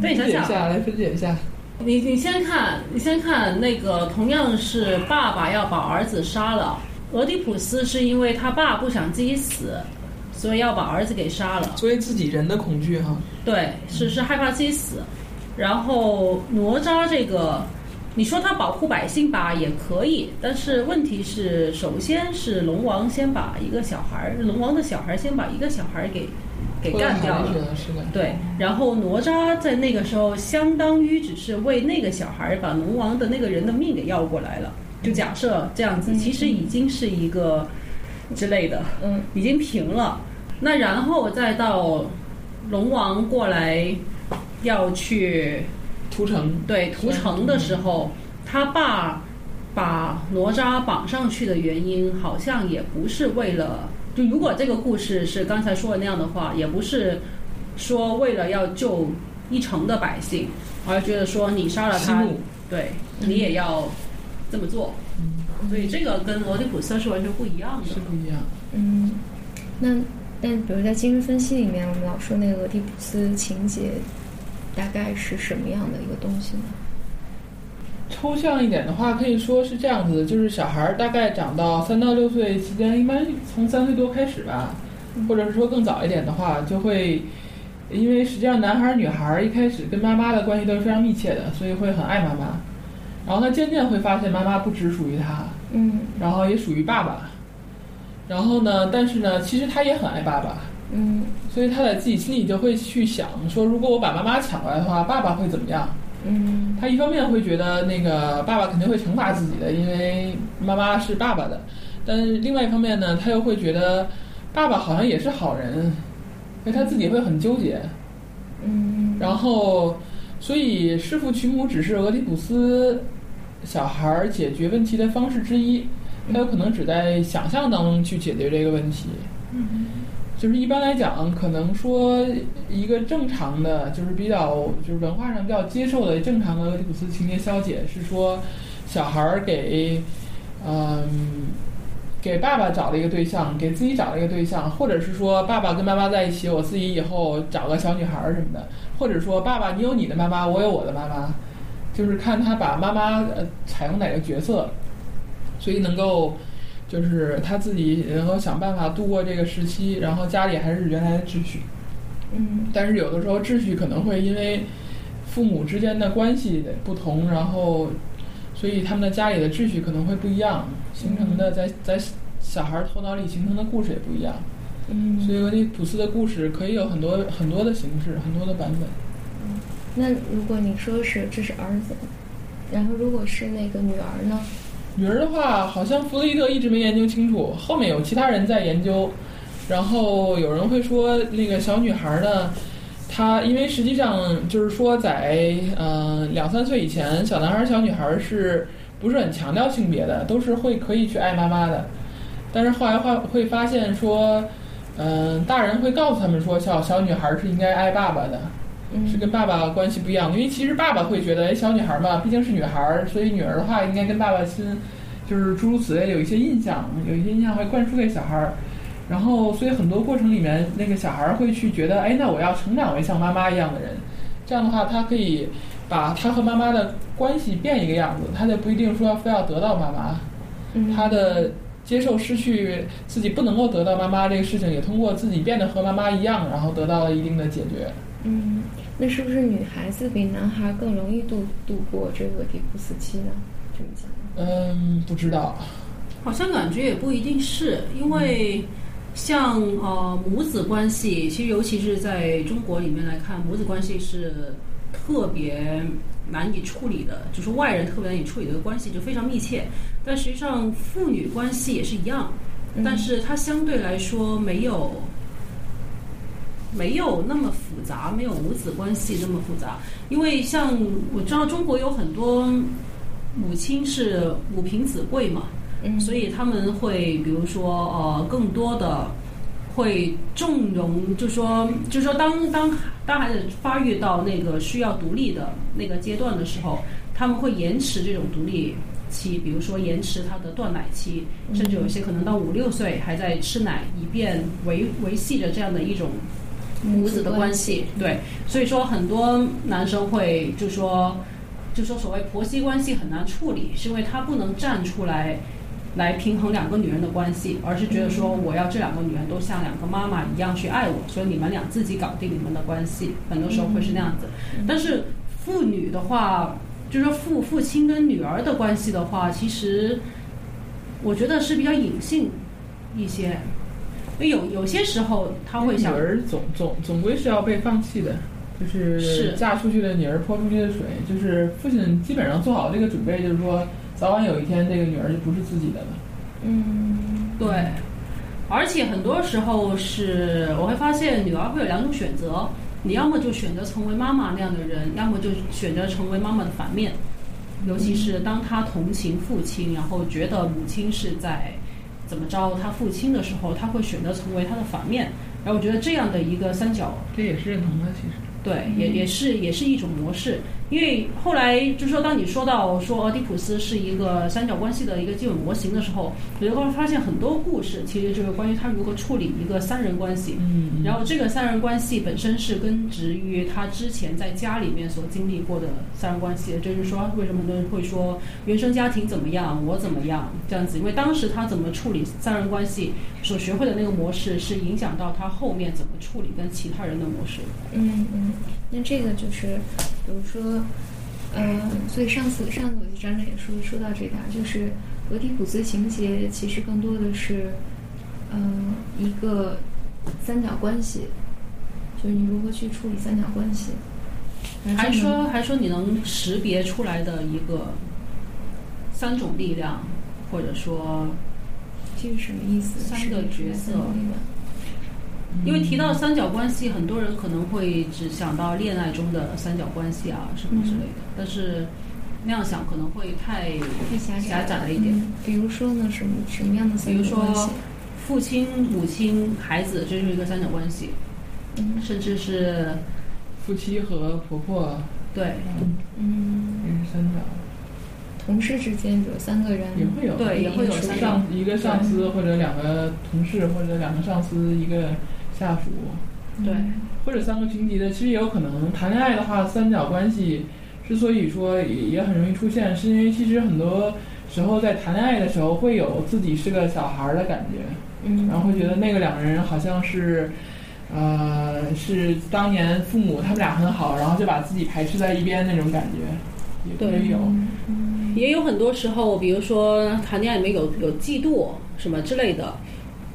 分解一下，来分解一下。你你先看，你先看那个，同样是爸爸要把儿子杀了，俄狄浦斯是因为他爸不想自己死，所以要把儿子给杀了。作为自己人的恐惧哈，对，是是害怕自己死。然后哪吒这个，你说他保护百姓吧也可以，但是问题是，首先是龙王先把一个小孩儿，龙王的小孩儿先把一个小孩儿给给干掉了。对，然后哪吒在那个时候相当于只是为那个小孩把龙王的那个人的命给要过来了。就假设这样子，其实已经是一个之类的，嗯，已经平了。那然后再到龙王过来要去屠城，对屠城的时候，他爸把哪吒绑上去的原因，好像也不是为了，就如果这个故事是刚才说的那样的话，也不是说为了要救一城的百姓，而觉得说你杀了他，对你也要这么做。嗯所以这个跟俄狄浦斯是完全不一样的是。不一样。嗯，那但比如在精神分析里面，我们老说那个俄狄浦斯情节大概是什么样的一个东西呢？抽象一点的话，可以说是这样子的，就是小孩儿大概长到三到六岁期间，一般从三岁多开始吧，或者是说更早一点的话，就会，因为实际上男孩儿女孩儿一开始跟妈妈的关系都是非常密切的，所以会很爱妈妈。然后他渐渐会发现妈妈不只属于他，嗯然后也属于爸爸。然后呢，但是呢，其实他也很爱爸爸，嗯所以他在自己心里就会去想说，如果我把妈妈抢过来的话，爸爸会怎么样？嗯。他一方面会觉得那个爸爸肯定会惩罚自己的，因为妈妈是爸爸的，但是另外一方面呢，他又会觉得爸爸好像也是好人，所以他自己会很纠结。嗯。然后，所以弑父娶母只是俄狄浦斯小孩儿解决问题的方式之一，他有可能只在想象当中去解决这个问题。就是一般来讲，可能说一个正常的，就是比较就是文化上比较接受的正常的俄狄浦斯情节消解是说，小孩儿给，嗯，给爸爸找了一个对象，给自己找了一个对象，或者是说爸爸跟妈妈在一起，我自己以后找个小女孩儿什么的，或者说爸爸你有你的妈妈，我有我的妈妈，就是看他把妈妈呃采用哪个角色，所以能够。就是他自己能够想办法度过这个时期，然后家里还是原来的秩序。嗯但是有的时候秩序可能会因为父母之间的关系的不同，然后所以他们的家里的秩序可能会不一样，形成的在在小孩头脑里形成的故事也不一样。嗯，所以俄狄浦斯的故事可以有很多很多的形式，很多的版本。嗯那如果你说是这是儿子，然后如果是那个女儿呢？女儿的话，好像弗洛伊德一直没研究清楚，后面有其他人在研究。然后有人会说，那个小女孩呢，她因为实际上就是说在，呃两三岁以前，小男孩、小女孩是不是很强调性别的，都是会可以去爱妈妈的。但是后来会会发现说，嗯、大人会告诉他们说，小小女孩是应该爱爸爸的。嗯是跟爸爸关系不一样的，因为其实爸爸会觉得，哎，小女孩嘛，毕竟是女孩儿，所以女儿的话应该跟爸爸亲，就是诸如此类，有一些印象，有一些印象会灌输给小孩儿。然后，所以很多过程里面，那个小孩儿会去觉得，哎，那我要成长为像妈妈一样的人。这样的话，他可以把他和妈妈的关系变一个样子，他就不一定说非要得到妈妈，嗯他的接受失去自己不能够得到妈妈这个事情，也通过自己变得和妈妈一样，然后得到了一定的解决。嗯，那是不是女孩子比男孩更容易度度过这个迪普斯期呢？这么讲？嗯，不知道。好像感觉也不一定是，因为像呃母子关系，其实尤其是在中国里面来看，母子关系是特别难以处理的，就是外人特别难以处理的关系，就非常密切。但实际上父女关系也是一样，但是它相对来说没有没有那么复杂，没有母子关系那么复杂。因为像我知道中国有很多母亲是母凭子贵嘛，嗯所以他们会比如说呃更多的会纵容，就说就说当当当孩子发育到那个需要独立的那个阶段的时候，他们会延迟这种独立期，比如说延迟他的断奶期，甚至有些可能到五六岁还在吃奶，以便维维系着这样的一种母子的关系，对，所以说很多男生会就说，就说所谓婆媳关系很难处理，是因为他不能站出来来平衡两个女人的关系，而是觉得说我要这两个女人都像两个妈妈一样去爱我，所以你们俩自己搞定你们的关系，很多时候会是那样子。但是父女的话，就说父父亲跟女儿的关系的话，其实我觉得是比较隐性一些。因为有有些时候他会想女，儿总总总归是要被放弃的，就是是嫁出去的女儿泼出去的水，就是父亲基本上做好这个准备，就是说早晚有一天这个女儿就不是自己的了。嗯对，而且很多时候是我会发现女儿会有两种选择，你要么就选择成为妈妈那样的人，要么就选择成为妈妈的反面。尤其是当她同情父亲，然后觉得母亲是在怎么着他父亲的时候，他会选择成为他的反面。然后我觉得这样的一个三角这也是认同的，其实。对，也也是也是一种模式。因为后来就是说，当你说到说俄狄浦斯是一个三角关系的一个基本模型的时候，你就会发现很多故事其实就是关于他如何处理一个三人关系。嗯然后这个三人关系本身是根植于他之前在家里面所经历过的三人关系，这就是说为什么很多人会说原生家庭怎么样，我怎么样这样子，因为当时他怎么处理三人关系所学会的那个模式，是影响到他后面怎么处理跟其他人的模式。嗯嗯，那这个就是，比如说，呃，所以上次上次我记得张展也说说到这点儿，就是俄狄浦斯情节其实更多的是，呃，一个三角关系，就是你如何去处理三角关系。还这个说还说你能识别出来的一个三种力量，或者说，这是什么意思？三个角色因为提到三角关系，很多人可能会只想到恋爱中的三角关系啊什么之类的，但是那样想可能会太太狭狭窄窄了一点。嗯比如说呢，什么什么样的比如三角关系说？父亲、母亲、孩子，这就是一个三角关系，嗯甚至是夫妻和婆婆，对嗯，也是三角，同事之间，比如三个人，也会有对也会有上一个上司或者两个同事或者两个上司一个下属，对。或者三个平级的，其实也有可能。谈恋爱的话，三角关系之所以说也也很容易出现，是因为其实很多时候在谈恋爱的时候会有自己是个小孩儿的感觉，嗯，然后会觉得那个两个人好像是，呃，是当年父母他们俩很好，然后就把自己排斥在一边那种感觉，也对也有。嗯。也有很多时候，比如说谈恋爱里面有有嫉妒什么之类的，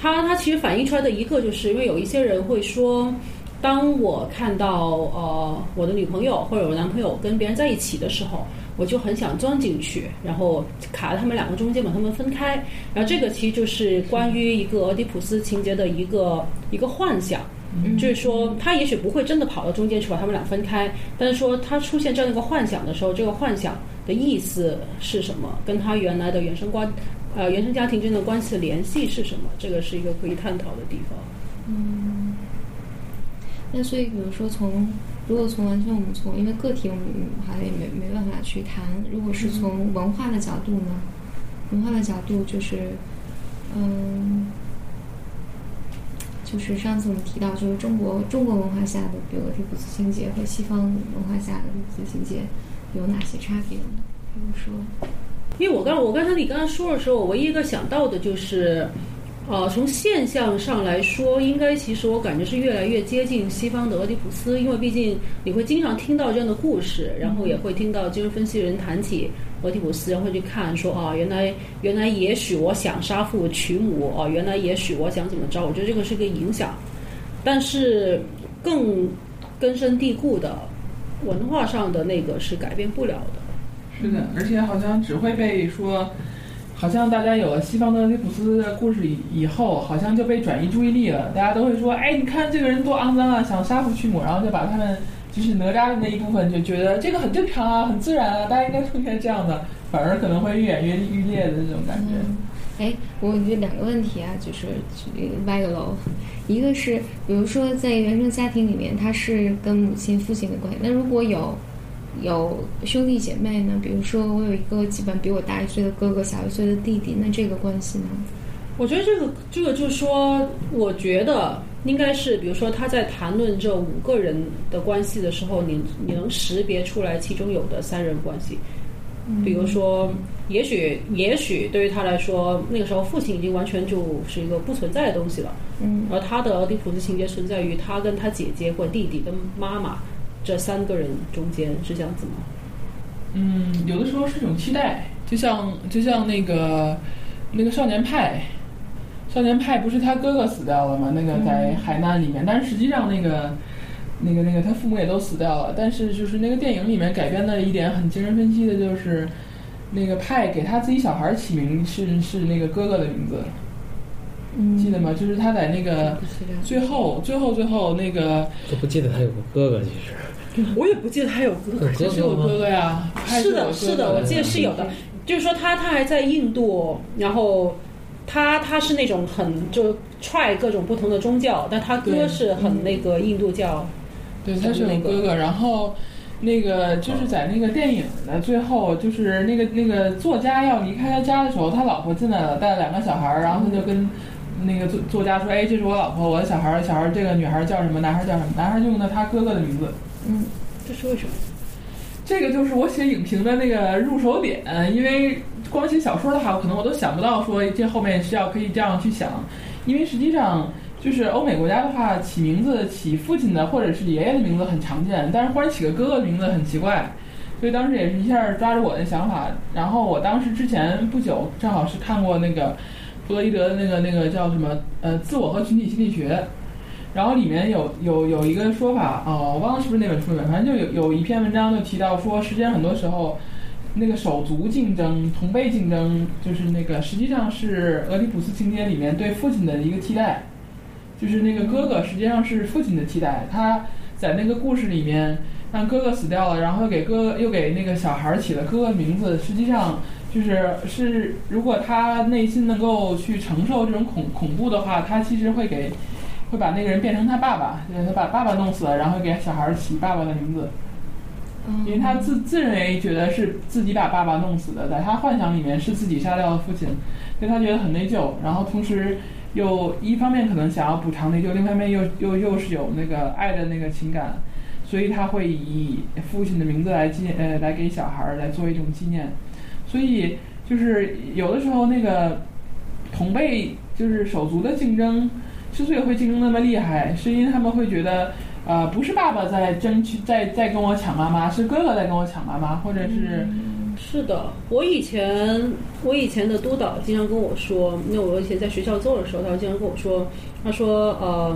它它其实反映出来的一个，就是因为有一些人会说，当我看到呃我的女朋友或者我男朋友跟别人在一起的时候，我就很想钻进去，然后卡在他们两个中间把他们分开。然后这个其实就是关于一个俄狄浦斯情节的一个一个幻想。嗯就是说，他也许不会真的跑到中间去把他们俩分开，但是说他出现这样的一个幻想的时候，这个幻想的意思是什么？跟他原来的原生关，呃，原生家庭之间的关系的联系是什么？这个是一个可以探讨的地方。嗯，那所以比如说从，如果从完全我们从因为个体我们还没没办法去谈，如果是从文化的角度呢，文化的角度就是，嗯，就是上次我们提到，就是中国中国文化下的，比如俄狄浦斯情节和西方文化下的俄狄浦斯情节有哪些差别呢？比如说，因为我刚我刚才你刚才说的时候，我唯一一个想到的就是，呃，从现象上来说，应该其实我感觉是越来越接近西方的俄狄浦斯，因为毕竟你会经常听到这样的故事，然后也会听到精神分析人谈起俄狄浦斯，然后去看说啊，原来原来也许我想杀父娶母啊，原来也许我想怎么着，我觉得这个是个影响，但是更根深蒂固的文化上的那个是改变不了的。是的，而且好像只会被说，好像大家有了西方的俄狄浦斯的故事以以后，好像就被转移注意力了。大家都会说，哎，你看这个人多肮脏啊，想杀父娶母，然后就把他们就是哪吒的那一部分就觉得这个很正常啊，很自然啊，大家应该出现这样的，反而可能会愈演愈愈烈的这种感觉。嗯，哎，我觉得两个问题啊，就是歪个楼，一个是比如说在原生家庭里面，他是跟母亲、父亲的关系，那如果有有兄弟姐妹呢？比如说我有一个基本比我大一岁的哥哥，小一岁的弟弟，那这个关系呢？我觉得这个这个就是说，我觉得应该是，比如说他在谈论这五个人的关系的时候，你你能识别出来其中有的三人关系。比如说，也许也许对于他来说，那个时候父亲已经完全就是一个不存在的东西了。嗯而他的俄狄浦斯情节存在于他跟他姐姐或弟弟跟妈妈这三个人中间，是这样子吗？嗯，有的时候是一种期待，就像就像那个那个少年派，少年派不是他哥哥死掉了吗？那个在海难里面，但是实际上那个那个那个他父母也都死掉了，但是就是那个电影里面改编的一点很精神分析的就是。那个派给他自己小孩起名是是那个哥哥的名字，嗯，记得吗？就是他在那个最后最后最后那个都不记得他有个哥哥，其实 我也不记得他有哥哥。是有哥哥呀，派是的，是的，我记得是有的。就是说他他还在印度，然后他他是那种很就踹各种不同的宗教，但他哥是很那个印度教。对，他是有哥哥，然后那个就是在那个电影的最后，就是那个那个作家要离开他家的时候，他老婆进来了，带了两个小孩儿，然后他就跟那个作作家说：“哎，这是我老婆，我的小孩儿，小孩儿这个女孩儿叫什么？男孩儿叫什么？男孩儿就用的他哥哥的名字。”嗯这是为什么？这个就是我写影评的那个入手点，因为光写小说的话，我可能我都想不到说这后面需要可以这样去想，因为实际上就是欧美国家的话，起名字起父亲的或者是爷爷的名字很常见，但是忽然起个哥哥的名字很奇怪，所以当时也是一下抓住我的想法。然后我当时之前不久正好是看过那个弗洛伊德的那个那个叫什么呃自我和群体心理学。然后里面有有有一个说法哦，我忘了是不是那本书里面，反正就有有一篇文章就提到说，实际上很多时候，那个手足竞争、同辈竞争，就是那个实际上是俄狄浦斯情节里面对父亲的一个替代，就是那个哥哥实际上是父亲的期待，他在那个故事里面让哥哥死掉了，然后给哥又给那个小孩起了哥哥名字，实际上就是是如果他内心能够去承受这种恐恐怖的话，他其实会给。会把那个人变成他爸爸，就是他把爸爸弄死了，然后给小孩起爸爸的名字，因为他自自认为觉得是自己把爸爸弄死的，在他幻想里面是自己杀掉了父亲，所以他觉得很内疚，然后同时又一方面可能想要补偿内疚，另一方面又又又是有那个爱的那个情感，所以他会以父亲的名字来纪念呃来给小孩来做一种纪念，所以就是有的时候那个同辈就是手足的竞争。之所以会竞争那么厉害，是因为他们会觉得，呃，不是爸爸在争取，在在跟我抢妈妈，是哥哥在跟我抢妈妈，或者是，是的，我以前我以前的督导经常跟我说，因为我以前在学校做的时候，他经常跟我说，他说，呃，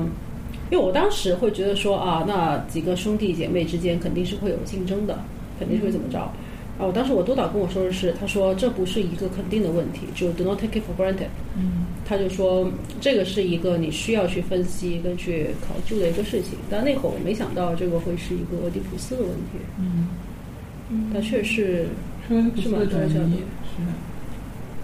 因为我当时会觉得说啊，那几个兄弟姐妹之间肯定是会有竞争的，肯定是会怎么着。啊，我当时我督导跟我说的是，他说这不是一个肯定的问题，就 do not take it for granted。嗯，他就说这个是一个你需要去分析跟去考究的一个事情。但那会儿我没想到这个会是一个俄狄浦斯的问题。嗯，但确实是俄狄浦斯的转移，是蛮多这样的是的。